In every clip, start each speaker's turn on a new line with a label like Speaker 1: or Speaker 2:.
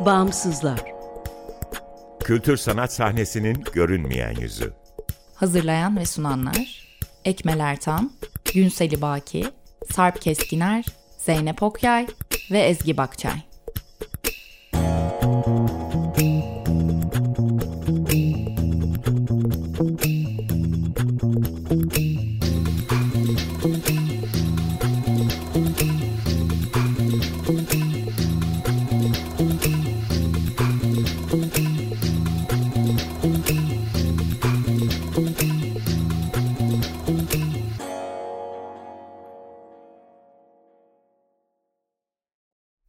Speaker 1: Bağımsızlar.
Speaker 2: Kültür sanat sahnesinin görünmeyen yüzü.
Speaker 3: Hazırlayan ve sunanlar Ekmel Ertan, Günseli Baki, Sarp Keskiner, Zeynep Okyay ve Ezgi Bakçay.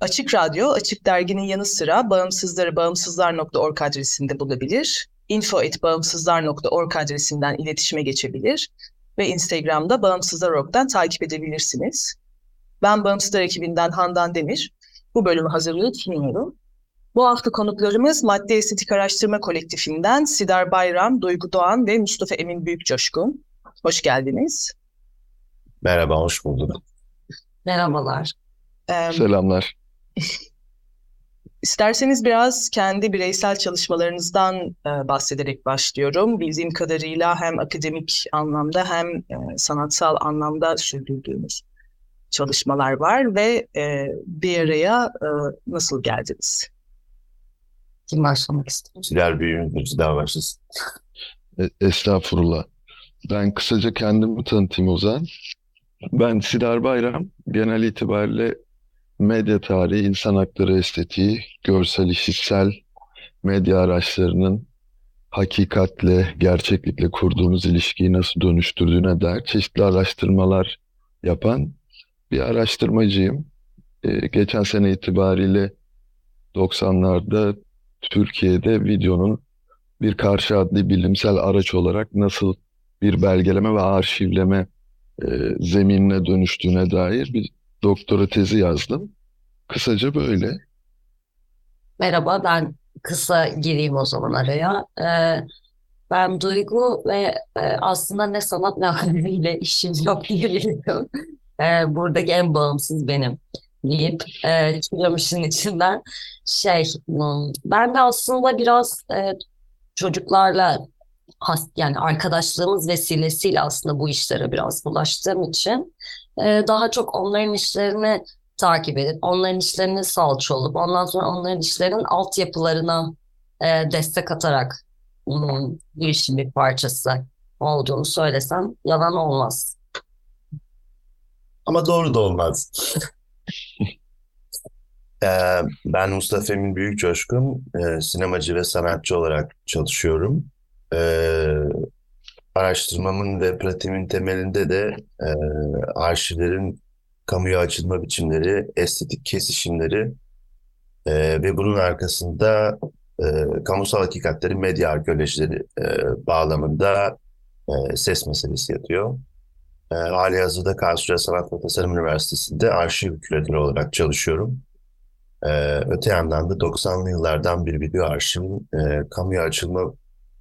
Speaker 4: Açık Radyo, Açık Dergi'nin yanı sıra bağımsızları bağımsızlar.org adresinde bulabilir, info.bağımsızlar.org adresinden iletişime geçebilir ve Instagram'da Bağımsızlar.org'dan takip edebilirsiniz. Ben Bağımsızlar ekibinden Handan Demir. Bu bölümü hazırlayıp sunuyorum. Bu hafta konuklarımız Madde Estetik Araştırma Kolektifinden Sidar Bayram, Duygu Doğan ve Mustafa Emin Büyükcoşkun. Hoş geldiniz.
Speaker 5: Merhaba, hoş bulduk.
Speaker 6: Merhabalar.
Speaker 4: Ee,
Speaker 7: Selamlar.
Speaker 4: İsterseniz biraz kendi bireysel çalışmalarınızdan e, bahsederek başlıyorum. Bildiğim kadarıyla hem akademik anlamda hem e, sanatsal anlamda sürdürdüğünüz çalışmalar var ve e, bir araya e, nasıl geldiniz?
Speaker 6: Kim başlamak ister?
Speaker 5: Siler büyüğümüz Sidar başlasın.
Speaker 7: E- Estağfurullah. Ben kısaca kendimi tanıtayım o zaman. Ben Sidar Bayram. Genel itibariyle medya tarihi, insan hakları estetiği, görsel, işitsel medya araçlarının hakikatle, gerçeklikle kurduğumuz ilişkiyi nasıl dönüştürdüğüne dair çeşitli araştırmalar yapan bir araştırmacıyım. Ee, geçen sene itibariyle 90'larda Türkiye'de videonun bir karşı adli bilimsel araç olarak nasıl bir belgeleme ve arşivleme e, zeminine dönüştüğüne dair bir doktora tezi yazdım. Kısaca böyle.
Speaker 6: Merhaba, ben kısa gireyim o zaman araya. Ee, ben Duygu ve e, aslında ne sanat ne akademiyle işim yok diyebilirim. Ee, buradaki en bağımsız benim deyip e, çıkıyorum işin içinden. Şey, hmm, ben de aslında biraz e, çocuklarla has, yani arkadaşlığımız vesilesiyle aslında bu işlere biraz bulaştığım için e, daha çok onların işlerini takip edip onların işlerini salça olup ondan sonra onların işlerinin altyapılarına e, destek atarak hmm, bu işin bir parçası olduğunu söylesem yalan olmaz.
Speaker 5: Ama doğru da olmaz. Ee, ben Mustafa Emin Büyükcoşkun, e, sinemacı ve sanatçı olarak çalışıyorum. Ee, araştırmamın ve pratiğimin temelinde de e, arşivlerin kamuya açılma biçimleri, estetik kesişimleri e, ve bunun arkasında e, kamusal hakikatleri, medya arkeolojileri e, bağlamında e, ses meselesi yatıyor. E, hali hazırda Karlsruhe Sanat ve Tasarım Üniversitesi'nde arşiv küratörü olarak çalışıyorum. E, öte yandan da 90'lı yıllardan bir video arşivin e, kamuya açılma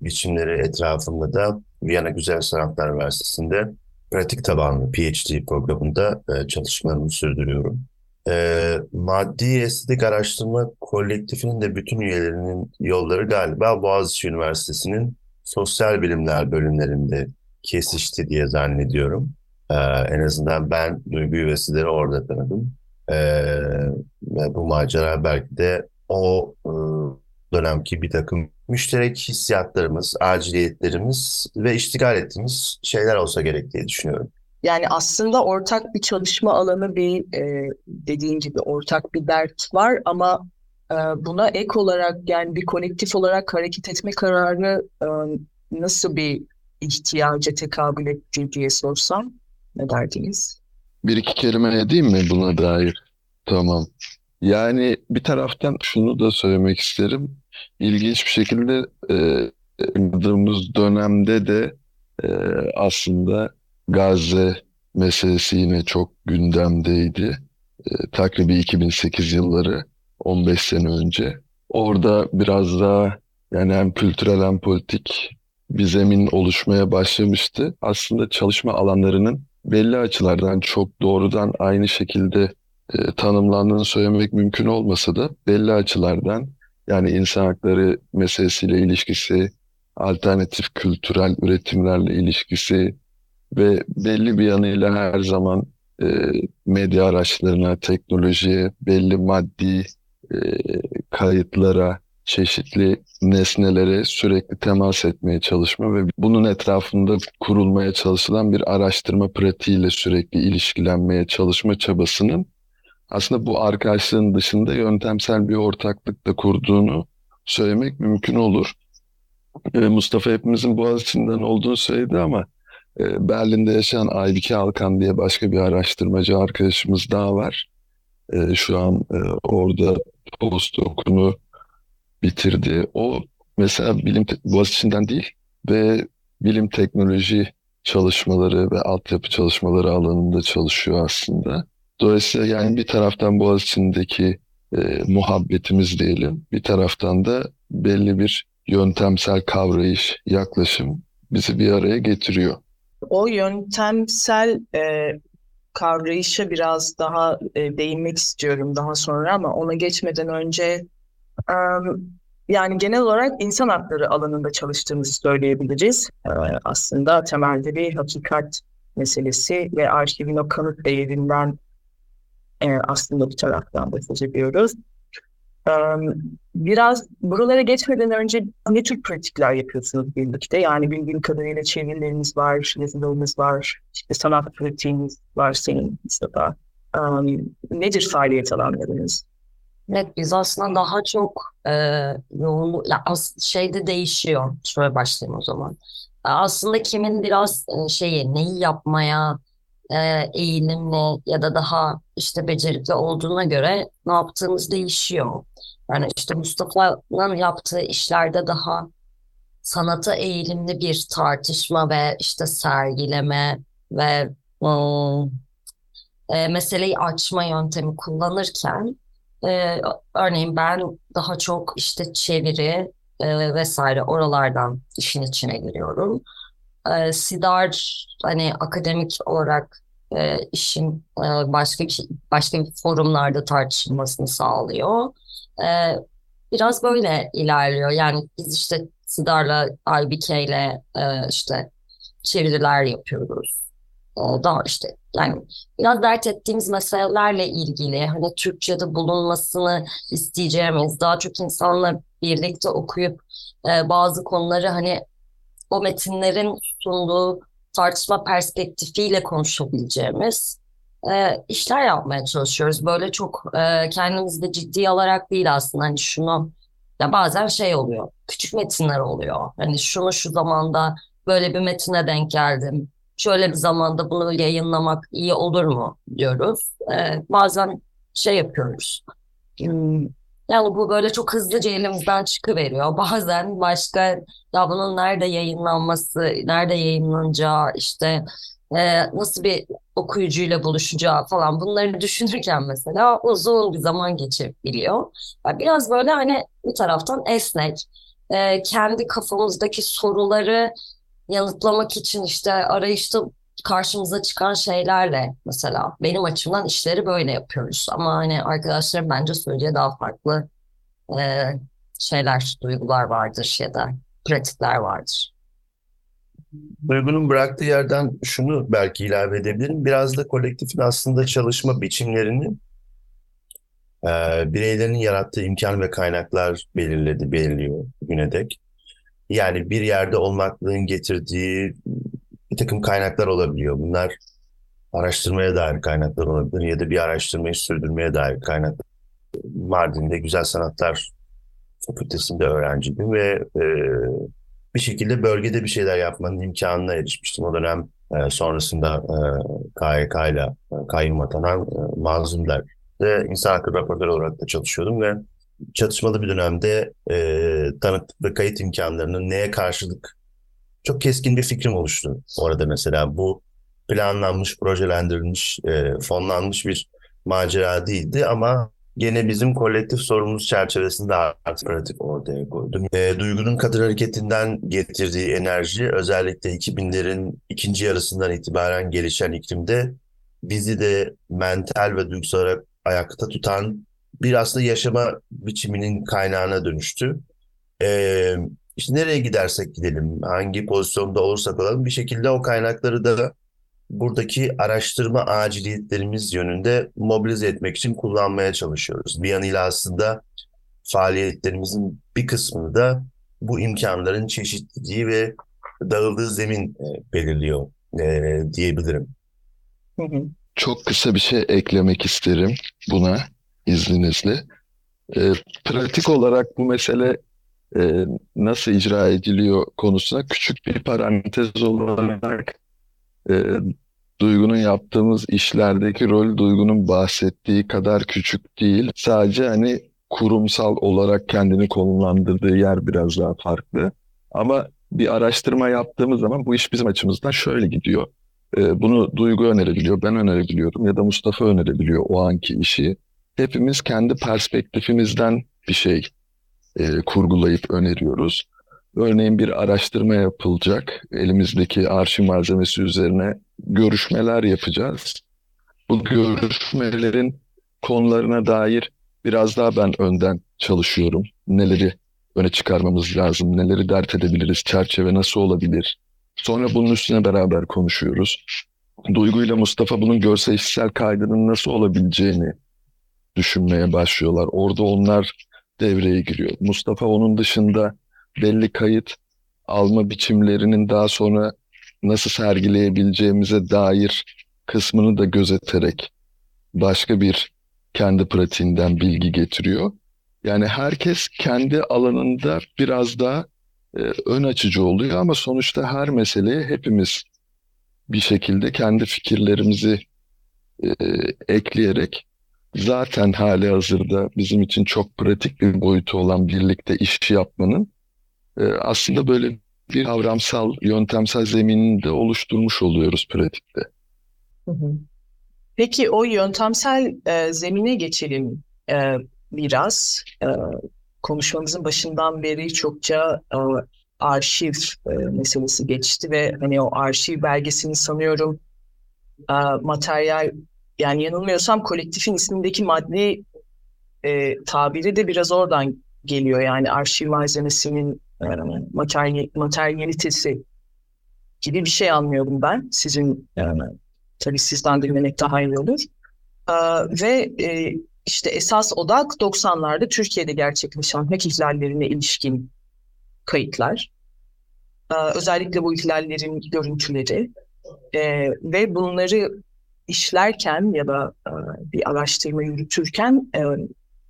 Speaker 5: biçimleri etrafında da Viyana Güzel Sanatlar Üniversitesi'nde pratik tabanlı PhD programında e, çalışmalarımı sürdürüyorum. E, Maddi Estetik Araştırma Kolektifinin de bütün üyelerinin yolları galiba Boğaziçi Üniversitesi'nin sosyal bilimler bölümlerinde kesişti diye zannediyorum. E, en azından ben Duygu Üvesileri orada tanıdım. E, bu macera belki de o e, dönemki bir takım müşterek hissiyatlarımız, aciliyetlerimiz ve iştigal ettiğimiz şeyler olsa gerek diye düşünüyorum.
Speaker 4: Yani aslında ortak bir çalışma alanı bir e, dediğin gibi ortak bir dert var ama e, buna ek olarak yani bir kolektif olarak hareket etme kararı e, nasıl bir ihtiyaca tekabül etti diye sorsam ne derdiniz?
Speaker 7: Bir iki kelime edeyim mi buna dair? Tamam. Yani bir taraftan şunu da söylemek isterim. İlginç bir şekilde e, dönemde de e, aslında Gazze meselesi yine çok gündemdeydi. E, takribi 2008 yılları 15 sene önce. Orada biraz daha yani hem kültürel hem politik bir zemin oluşmaya başlamıştı. Aslında çalışma alanlarının belli açılardan çok doğrudan aynı şekilde e, tanımlandığını söylemek mümkün olmasa da belli açılardan yani insan hakları meselesiyle ilişkisi, alternatif kültürel üretimlerle ilişkisi ve belli bir yanıyla her zaman e, medya araçlarına, teknolojiye, belli maddi e, kayıtlara, çeşitli nesnelere sürekli temas etmeye çalışma ve bunun etrafında kurulmaya çalışılan bir araştırma pratiğiyle sürekli ilişkilenmeye çalışma çabasının aslında bu arkadaşlığın dışında yöntemsel bir ortaklık da kurduğunu söylemek mümkün olur. Ee, Mustafa hepimizin Boğaziçi'nden olduğunu söyledi ama e, Berlin'de yaşayan Aybike Alkan diye başka bir araştırmacı arkadaşımız daha var. E, şu an e, orada postdoc'unu bitirdi. O mesela bilim Boğaziçi'nden değil ve bilim teknoloji çalışmaları ve altyapı çalışmaları alanında çalışıyor aslında. Dolayısıyla yani bir taraftan Boğaziçi'ndeki e, muhabbetimiz diyelim, bir taraftan da belli bir yöntemsel kavrayış, yaklaşım bizi bir araya getiriyor.
Speaker 4: O yöntemsel e, kavrayışa biraz daha e, değinmek istiyorum daha sonra ama ona geçmeden önce e, yani genel olarak insan hakları alanında çalıştığımızı söyleyebiliriz. E, aslında temelde bir hakikat meselesi ve arşivin o kanıt değerinden e, aslında bir taraftan da söz biraz buralara geçmeden önce ne tür pratikler yapıyorsunuz birlikte? Yani bildiğim kadarıyla çevirileriniz var, yazılarınız var, işte sanat pratiğiniz var senin Mustafa. Nedir faaliyet alanlarınız?
Speaker 6: Evet biz aslında daha çok e, yoğun ya as, şeyde değişiyor. Şöyle başlayayım o zaman. Aslında kimin biraz şeyi neyi yapmaya e, eğilimli ya da daha işte becerikli olduğuna göre ne yaptığımız değişiyor. Yani işte Mustafa'nın yaptığı işlerde daha sanata eğilimli bir tartışma ve işte sergileme ve ım, e, meseleyi açma yöntemi kullanırken e, örneğin ben daha çok işte çeviri e, vesaire oralardan işin içine giriyorum. E, Sidar hani akademik olarak e, işin e, başka şey, başka forumlarda tartışılmasını sağlıyor. E, biraz böyle ilerliyor. Yani biz işte Sidar'la, IBK'le e, işte çeviriler yapıyoruz. E, daha işte yani biraz dert ettiğimiz meselelerle ilgili hani Türkçe'de bulunmasını isteyeceğimiz daha çok insanla birlikte okuyup e, bazı konuları hani o metinlerin sunduğu tartışma perspektifiyle konuşabileceğimiz e, işler yapmaya çalışıyoruz. Böyle çok e, kendimizi de ciddi alarak değil aslında hani şunu ya bazen şey oluyor küçük metinler oluyor. Hani şunu şu zamanda böyle bir metine denk geldim. Şöyle bir zamanda bunu yayınlamak iyi olur mu diyoruz. E, bazen şey yapıyoruz. Hmm, yani bu böyle çok hızlıca elimizden çıkıveriyor. Bazen başka ya bunun nerede yayınlanması, nerede yayınlanacağı, işte e, nasıl bir okuyucuyla buluşacağı falan bunları düşünürken mesela uzun bir zaman geçebiliyor. Yani biraz böyle hani bir taraftan esnek, e, kendi kafamızdaki soruları yanıtlamak için işte arayışta karşımıza çıkan şeylerle mesela benim açımdan işleri böyle yapıyoruz. Ama hani arkadaşlarım bence söyleyeceği daha farklı e, şeyler, duygular vardır ya da pratikler vardır.
Speaker 5: Duygunun bıraktığı yerden şunu belki ilave edebilirim. Biraz da kolektifin aslında çalışma biçimlerini e, bireylerin yarattığı imkan ve kaynaklar belirledi, belirliyor bugüne dek. Yani bir yerde olmaklığın getirdiği bir takım kaynaklar olabiliyor. Bunlar araştırmaya dair kaynaklar olabilir ya da bir araştırmayı sürdürmeye dair kaynaklar. Mardin'de Güzel Sanatlar Fakültesi'nde öğrenciydim ve e, bir şekilde bölgede bir şeyler yapmanın imkanına erişmiştim. O dönem e, sonrasında e, KYK ile e, kayyum atanan e, Mazlumlar ve insan hakları raporları olarak da çalışıyordum ve çatışmalı bir dönemde e, tanıklık ve kayıt imkanlarının neye karşılık çok keskin bir fikrim oluştu orada mesela. Bu planlanmış, projelendirilmiş, e, fonlanmış bir macera değildi ama gene bizim kolektif sorumluluk çerçevesinde artık ortaya koydum. E, duygunun kadın hareketinden getirdiği enerji özellikle 2000'lerin ikinci yarısından itibaren gelişen iklimde bizi de mental ve duygusal olarak ayakta tutan bir aslında yaşama biçiminin kaynağına dönüştü. E, işte nereye gidersek gidelim, hangi pozisyonda olursak olalım bir şekilde o kaynakları da buradaki araştırma aciliyetlerimiz yönünde mobilize etmek için kullanmaya çalışıyoruz. Bir yanıyla aslında faaliyetlerimizin bir kısmını da bu imkanların çeşitliliği ve dağıldığı zemin e, belirliyor e, diyebilirim.
Speaker 7: Çok kısa bir şey eklemek isterim buna izninizle. E, pratik olarak bu mesele e, nasıl icra ediliyor konusuna küçük bir parantez olarak e, Duygu'nun yaptığımız işlerdeki rol Duygu'nun bahsettiği kadar küçük değil. Sadece hani kurumsal olarak kendini konumlandırdığı yer biraz daha farklı. Ama bir araştırma yaptığımız zaman bu iş bizim açımızdan şöyle gidiyor. E, bunu Duygu önerebiliyor, ben önerebiliyorum ya da Mustafa önerebiliyor o anki işi. Hepimiz kendi perspektifimizden bir şey e, kurgulayıp öneriyoruz. Örneğin bir araştırma yapılacak. Elimizdeki arşiv malzemesi üzerine görüşmeler yapacağız. Bu görüşmelerin konularına dair biraz daha ben önden çalışıyorum. Neleri öne çıkarmamız lazım, neleri dert edebiliriz, çerçeve nasıl olabilir. Sonra bunun üstüne beraber konuşuyoruz. Duygu ile Mustafa bunun görsel kaydının nasıl olabileceğini düşünmeye başlıyorlar. Orada onlar devreye giriyor. Mustafa onun dışında belli kayıt alma biçimlerinin daha sonra nasıl sergileyebileceğimize dair kısmını da gözeterek başka bir kendi pratiğinden bilgi getiriyor. Yani herkes kendi alanında biraz daha e, ön açıcı oluyor ama sonuçta her meseleye hepimiz bir şekilde kendi fikirlerimizi e, ekleyerek zaten hali hazırda bizim için çok pratik bir boyutu olan birlikte iş yapmanın e, aslında böyle bir kavramsal, yöntemsel zeminini de oluşturmuş oluyoruz pratikte.
Speaker 4: Peki o yöntemsel e, zemine geçelim e, biraz. E, konuşmamızın başından beri çokça e, arşiv e, meselesi geçti ve hani o arşiv belgesini sanıyorum e, materyal yani yanılmıyorsam kolektifin ismindeki madde e, tabiri de biraz oradan geliyor. Yani arşiv malzemesinin e, materyal, materyalitesi gibi bir şey anlıyorum ben. Sizin yani, tabii sizden dinlemek daha iyi olur. E, ve e, işte esas odak 90'larda Türkiye'de gerçekleşen hak ihlallerine ilişkin kayıtlar. E, özellikle bu ihlallerin görüntüleri e, ve bunları işlerken ya da e, bir araştırma yürütürken e,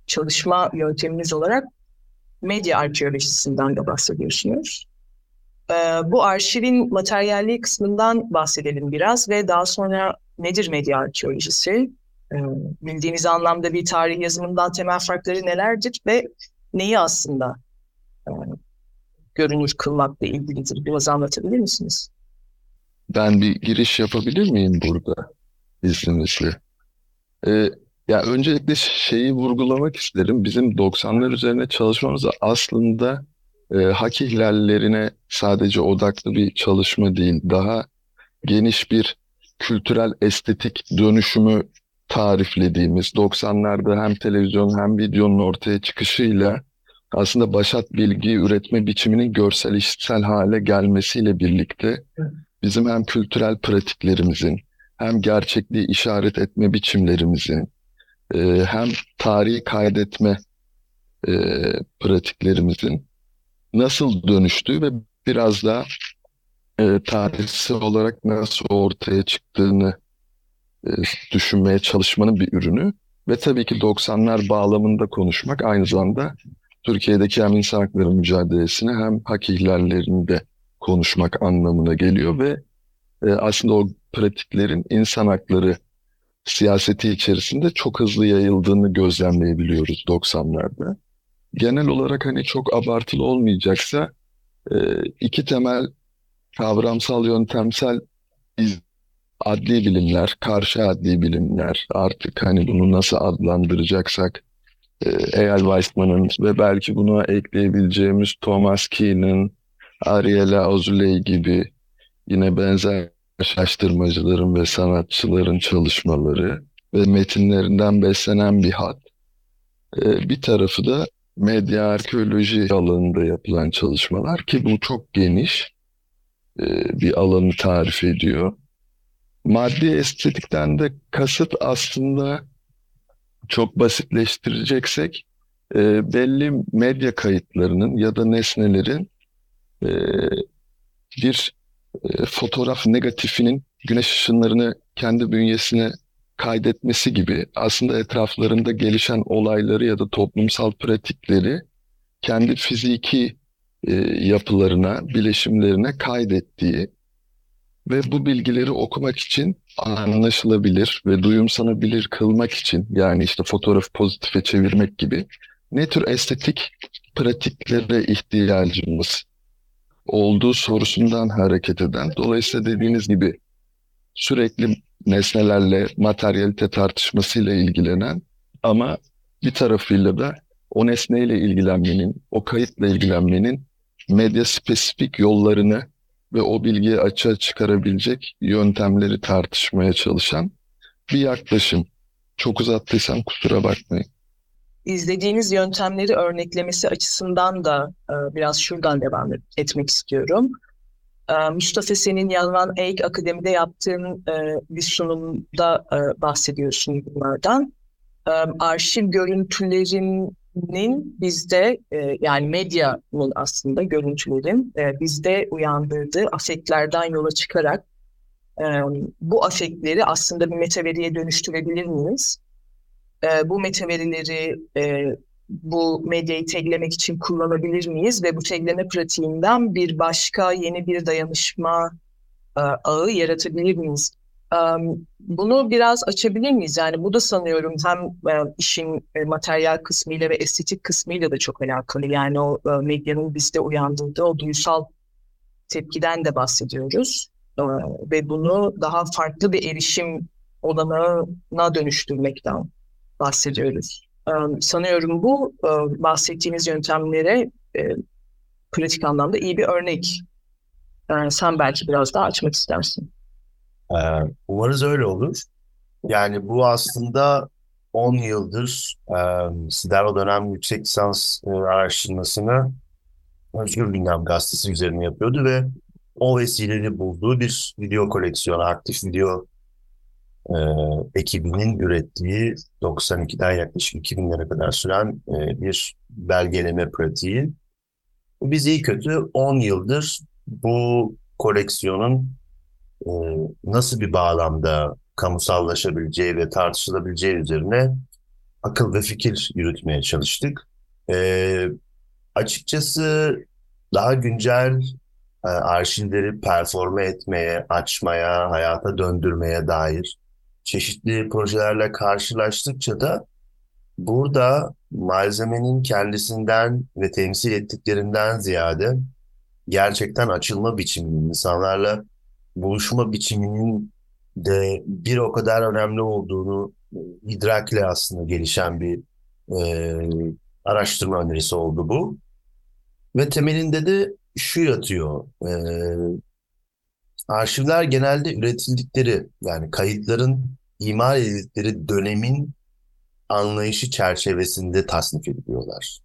Speaker 4: çalışma yöntemimiz olarak medya arkeolojisinden de bahsediyorsunuz. E, bu arşivin materyalliği kısmından bahsedelim biraz ve daha sonra nedir medya arkeolojisi? E, bildiğiniz anlamda bir tarih yazımından temel farkları nelerdir ve neyi aslında e, görünür kılmakla ilgilidir? Biraz anlatabilir misiniz?
Speaker 7: Ben bir giriş yapabilir miyim burada izninizle? Ee, ya öncelikle şeyi vurgulamak isterim. Bizim 90'lar üzerine çalışmamız aslında e, hak ihlallerine sadece odaklı bir çalışma değil. Daha geniş bir kültürel estetik dönüşümü tariflediğimiz 90'larda hem televizyon hem videonun ortaya çıkışıyla aslında başat bilgi üretme biçiminin görsel işitsel hale gelmesiyle birlikte bizim hem kültürel pratiklerimizin hem gerçekliği işaret etme biçimlerimizin e, hem tarihi kaydetme e, pratiklerimizin nasıl dönüştüğü ve biraz da e, tarihsel olarak nasıl ortaya çıktığını e, düşünmeye çalışmanın bir ürünü. Ve tabii ki 90'lar bağlamında konuşmak aynı zamanda Türkiye'deki hem insan hakları mücadelesini hem hak ihlallerini de konuşmak anlamına geliyor ve e, aslında o pratiklerin insan hakları siyaseti içerisinde çok hızlı yayıldığını gözlemleyebiliyoruz 90'larda. genel olarak hani çok abartılı olmayacaksa e, iki temel kavramsal yöntemsel adli bilimler, karşı adli bilimler artık hani bunu nasıl adlandıracaksak Eyal Weissman'ın ve belki buna ekleyebileceğimiz Thomas Keenan, Ariela Azoulay gibi yine benzer şaştırmacıların ve sanatçıların çalışmaları ve metinlerinden beslenen bir hat. E, bir tarafı da medya arkeoloji alanında yapılan çalışmalar ki bu çok geniş e, bir alanı tarif ediyor. Maddi estetikten de kasıt aslında çok basitleştireceksek e, belli medya kayıtlarının ya da nesnelerin e, bir e, fotoğraf negatifinin güneş ışınlarını kendi bünyesine kaydetmesi gibi aslında etraflarında gelişen olayları ya da toplumsal pratikleri kendi fiziki e, yapılarına, bileşimlerine kaydettiği ve bu bilgileri okumak için anlaşılabilir ve duyumsanabilir kılmak için yani işte fotoğrafı pozitife çevirmek gibi ne tür estetik pratiklere ihtiyacımız olduğu sorusundan hareket eden. Dolayısıyla dediğiniz gibi sürekli nesnelerle, materyalite tartışmasıyla ilgilenen ama bir tarafıyla da o nesneyle ilgilenmenin, o kayıtla ilgilenmenin medya spesifik yollarını ve o bilgiyi açığa çıkarabilecek yöntemleri tartışmaya çalışan bir yaklaşım. Çok uzattıysam kusura bakmayın.
Speaker 4: İzlediğiniz yöntemleri örneklemesi açısından da e, biraz şuradan devam etmek istiyorum. E, Mustafa senin Yalvan Eğik Akademi'de yaptığın e, bir sunumda e, bahsediyorsun bunlardan. Arşiv görüntülerinin bizde yani medyanın aslında görüntülerin bizde uyandırdığı afektlerden yola çıkarak bu afektleri aslında bir metaveriye dönüştürebilir miyiz? E, bu metaverileri e, bu medyayı taglemek için kullanabilir miyiz ve bu tagleme pratiğinden bir başka yeni bir dayanışma e, ağı yaratabilir miyiz? E, bunu biraz açabilir miyiz? Yani bu da sanıyorum hem e, işin e, materyal kısmıyla ve estetik kısmıyla da çok alakalı. Yani o e, medyanın bizde uyandırdığı o duysal tepkiden de bahsediyoruz. E, ve bunu daha farklı bir erişim olanağına dönüştürmekten bahsediyoruz. Sanıyorum bu bahsettiğimiz yöntemlere pratik anlamda iyi bir örnek. Sen belki biraz daha açmak istersin.
Speaker 5: Umarız öyle olur. Yani bu aslında 10 yıldır e, Sidero dönem yüksek lisans araştırmasını Özgür Gündem gazetesi üzerine yapıyordu ve o vesileyle bulduğu bir video koleksiyonu, aktif video e, ekibinin ürettiği 92'den yaklaşık 2000'lere kadar süren e, bir belgeleme pratiği. Biz iyi kötü 10 yıldır bu koleksiyonun e, nasıl bir bağlamda kamusallaşabileceği ve tartışılabileceği üzerine akıl ve fikir yürütmeye çalıştık. E, açıkçası daha güncel e, arşivleri performe etmeye, açmaya, hayata döndürmeye dair çeşitli projelerle karşılaştıkça da burada malzemenin kendisinden ve temsil ettiklerinden ziyade gerçekten açılma biçiminin, insanlarla buluşma biçiminin de bir o kadar önemli olduğunu idrakle aslında gelişen bir e, araştırma önerisi oldu bu. Ve temelinde de şu yatıyor. E, arşivler genelde üretildikleri yani kayıtların imar edildikleri dönemin anlayışı çerçevesinde tasnif ediliyorlar.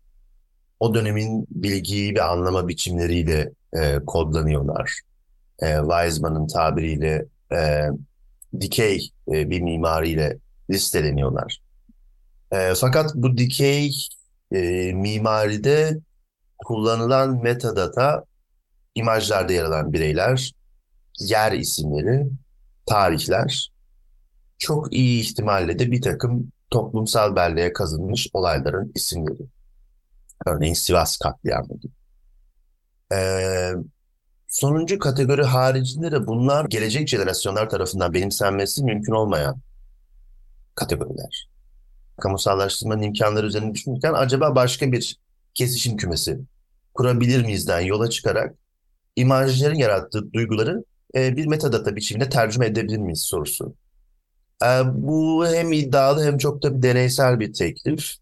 Speaker 5: O dönemin bilgiyi ve anlama biçimleriyle e, kodlanıyorlar. E, Weizmann'ın tabiriyle e, dikey e, bir mimariyle listeleniyorlar. E, fakat bu dikey e, mimaride kullanılan metadata imajlarda yer alan bireyler, yer isimleri, tarihler, çok iyi ihtimalle de bir takım toplumsal belleğe kazınmış olayların isimleri. Örneğin Sivas katliamı gibi. Ee, sonuncu kategori haricinde de bunlar gelecek jenerasyonlar tarafından benimsenmesi mümkün olmayan kategoriler. Kamusallaştırmanın imkanları üzerine düşünürken acaba başka bir kesişim kümesi kurabilir miyizden yola çıkarak imajların yarattığı duyguları e, bir metadata biçiminde tercüme edebilir miyiz sorusu. E, bu hem iddialı hem çok da bir deneysel bir teklif.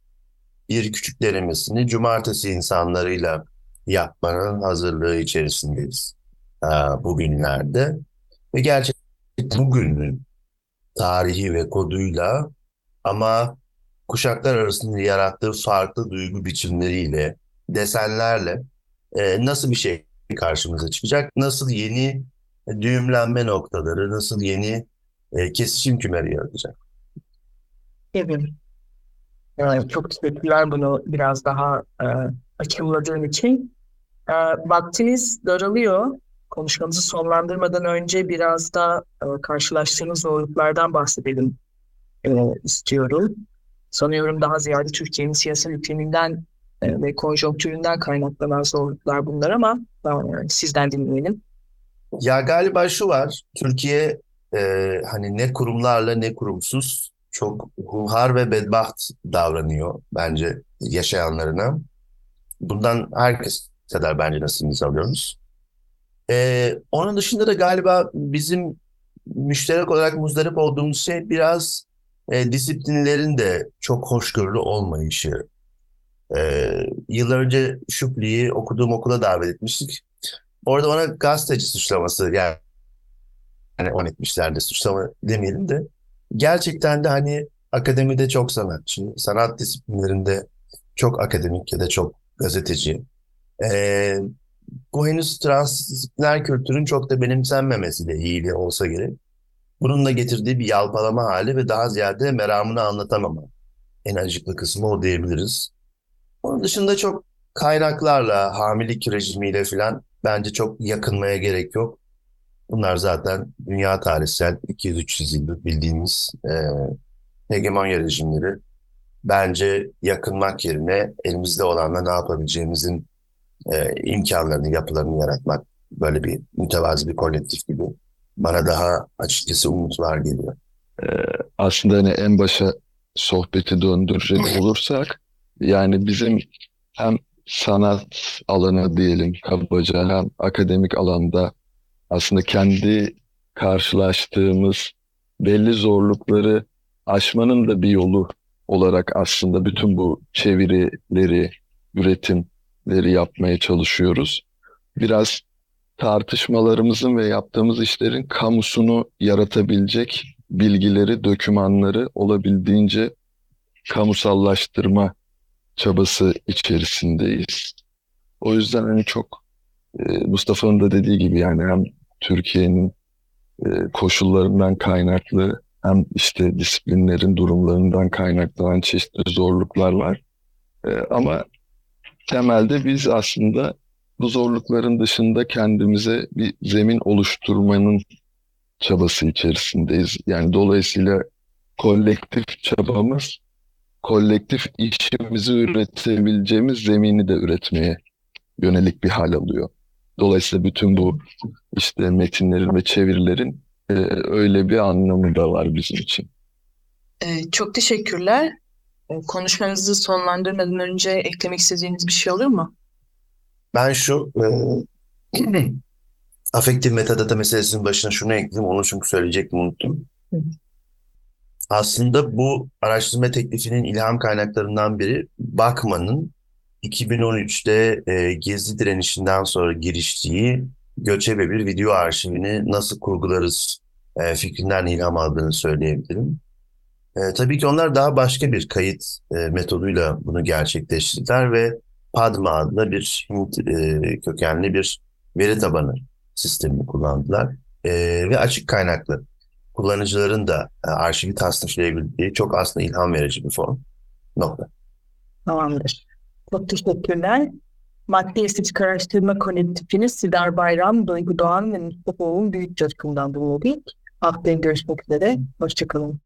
Speaker 5: Bir küçük denemesini cumartesi insanlarıyla yapmanın hazırlığı içerisindeyiz e, bugünlerde. Ve gerçekten bugünün tarihi ve koduyla ama kuşaklar arasında yarattığı farklı duygu biçimleriyle, desenlerle e, nasıl bir şey karşımıza çıkacak? Nasıl yeni düğümlenme noktaları, nasıl yeni e, kesişim kümeleri yaratacak?
Speaker 4: Evet. Yani çok teşekkürler bunu biraz daha e, açımladığın için. E, vaktimiz daralıyor. Konuşmamızı sonlandırmadan önce biraz da e, karşılaştığınız zorluklardan bahsedelim e, istiyorum. Sanıyorum daha ziyade Türkiye'nin siyasal ikliminden e, ve konjonktüründen kaynaklanan zorluklar bunlar ama e, sizden dinleyelim.
Speaker 5: Ya galiba şu var, Türkiye e, hani ne kurumlarla ne kurumsuz çok hunhar ve bedbaht davranıyor bence yaşayanlarına. Bundan herkes kadar bence nasibimizi alıyoruz. E, onun dışında da galiba bizim müşterek olarak muzdarip olduğumuz şey biraz e, disiplinlerin de çok hoşgörülü olmayışı. E, yıllar önce Şüpli'yi okuduğum okula davet etmiştik. Orada ona gazeteci suçlaması yani, on etmişlerdi suçlama demeyelim de gerçekten de hani akademide çok sanatçı, sanat disiplinlerinde çok akademik ya da çok gazeteci. Ee, bu henüz transdisipliner kültürün çok da benimsenmemesiyle iyiliği olsa gerek. Bununla getirdiği bir yalpalama hali ve daha ziyade meramını anlatamama. En acıklı kısmı o diyebiliriz. Onun dışında çok kaynaklarla, hamilelik rejimiyle falan bence çok yakınmaya gerek yok. Bunlar zaten dünya tarihsel 200-300 yıldır bildiğimiz e, hegemonya rejimleri. Bence yakınmak yerine elimizde olanla ne yapabileceğimizin e, imkanlarını, yapılarını yaratmak böyle bir mütevazi bir kolektif gibi bana daha açıkçası umut var geliyor.
Speaker 7: Ee, aslında hani en başa sohbeti döndürecek olursak yani bizim hem sanat alanı diyelim kabaca hem akademik alanda aslında kendi karşılaştığımız belli zorlukları aşmanın da bir yolu olarak aslında bütün bu çevirileri, üretimleri yapmaya çalışıyoruz. Biraz tartışmalarımızın ve yaptığımız işlerin kamusunu yaratabilecek bilgileri, dokümanları olabildiğince kamusallaştırma çabası içerisindeyiz. O yüzden hani çok e, Mustafa'nın da dediği gibi yani hem Türkiye'nin e, koşullarından kaynaklı hem işte disiplinlerin durumlarından kaynaklanan çeşitli zorluklar var. E, ama temelde biz aslında bu zorlukların dışında kendimize bir zemin oluşturmanın çabası içerisindeyiz. Yani dolayısıyla kolektif çabamız kolektif işimizi üretebileceğimiz zemini de üretmeye yönelik bir hal alıyor. Dolayısıyla bütün bu işte metinlerin ve çevirilerin e, öyle bir anlamı da var bizim için.
Speaker 4: Ee, çok teşekkürler. Ee, konuşmanızı sonlandırmadan önce eklemek istediğiniz bir şey olur mu?
Speaker 5: Ben şu e, afektif metadata meselesinin başına şunu ekleyeyim. Onu çünkü söyleyecektim unuttum.
Speaker 4: Hı hı.
Speaker 5: Aslında bu araştırma teklifinin ilham kaynaklarından biri Bachmann'ın 2013'te e, Gezi direnişinden sonra giriştiği göçebe bir video arşivini nasıl kurgularız e, fikrinden ilham aldığını söyleyebilirim. E, tabii ki onlar daha başka bir kayıt e, metoduyla bunu gerçekleştirdiler ve Padma adlı bir Hint e, kökenli bir veri tabanı sistemini kullandılar. E, ve açık kaynaklı kullanıcıların da e, arşivi tasnifleyebildiği çok aslında ilham verici bir form. Nokta.
Speaker 4: Tamamdır. Çok teşekkürler. Maddi Estetik Araştırma Kolektifini Sidar Bayram, Duygu Doğan ve Mustafa Oğuz Büyük Coşkun'dan dinledik. Haftaya görüşmek üzere. Hoşçakalın.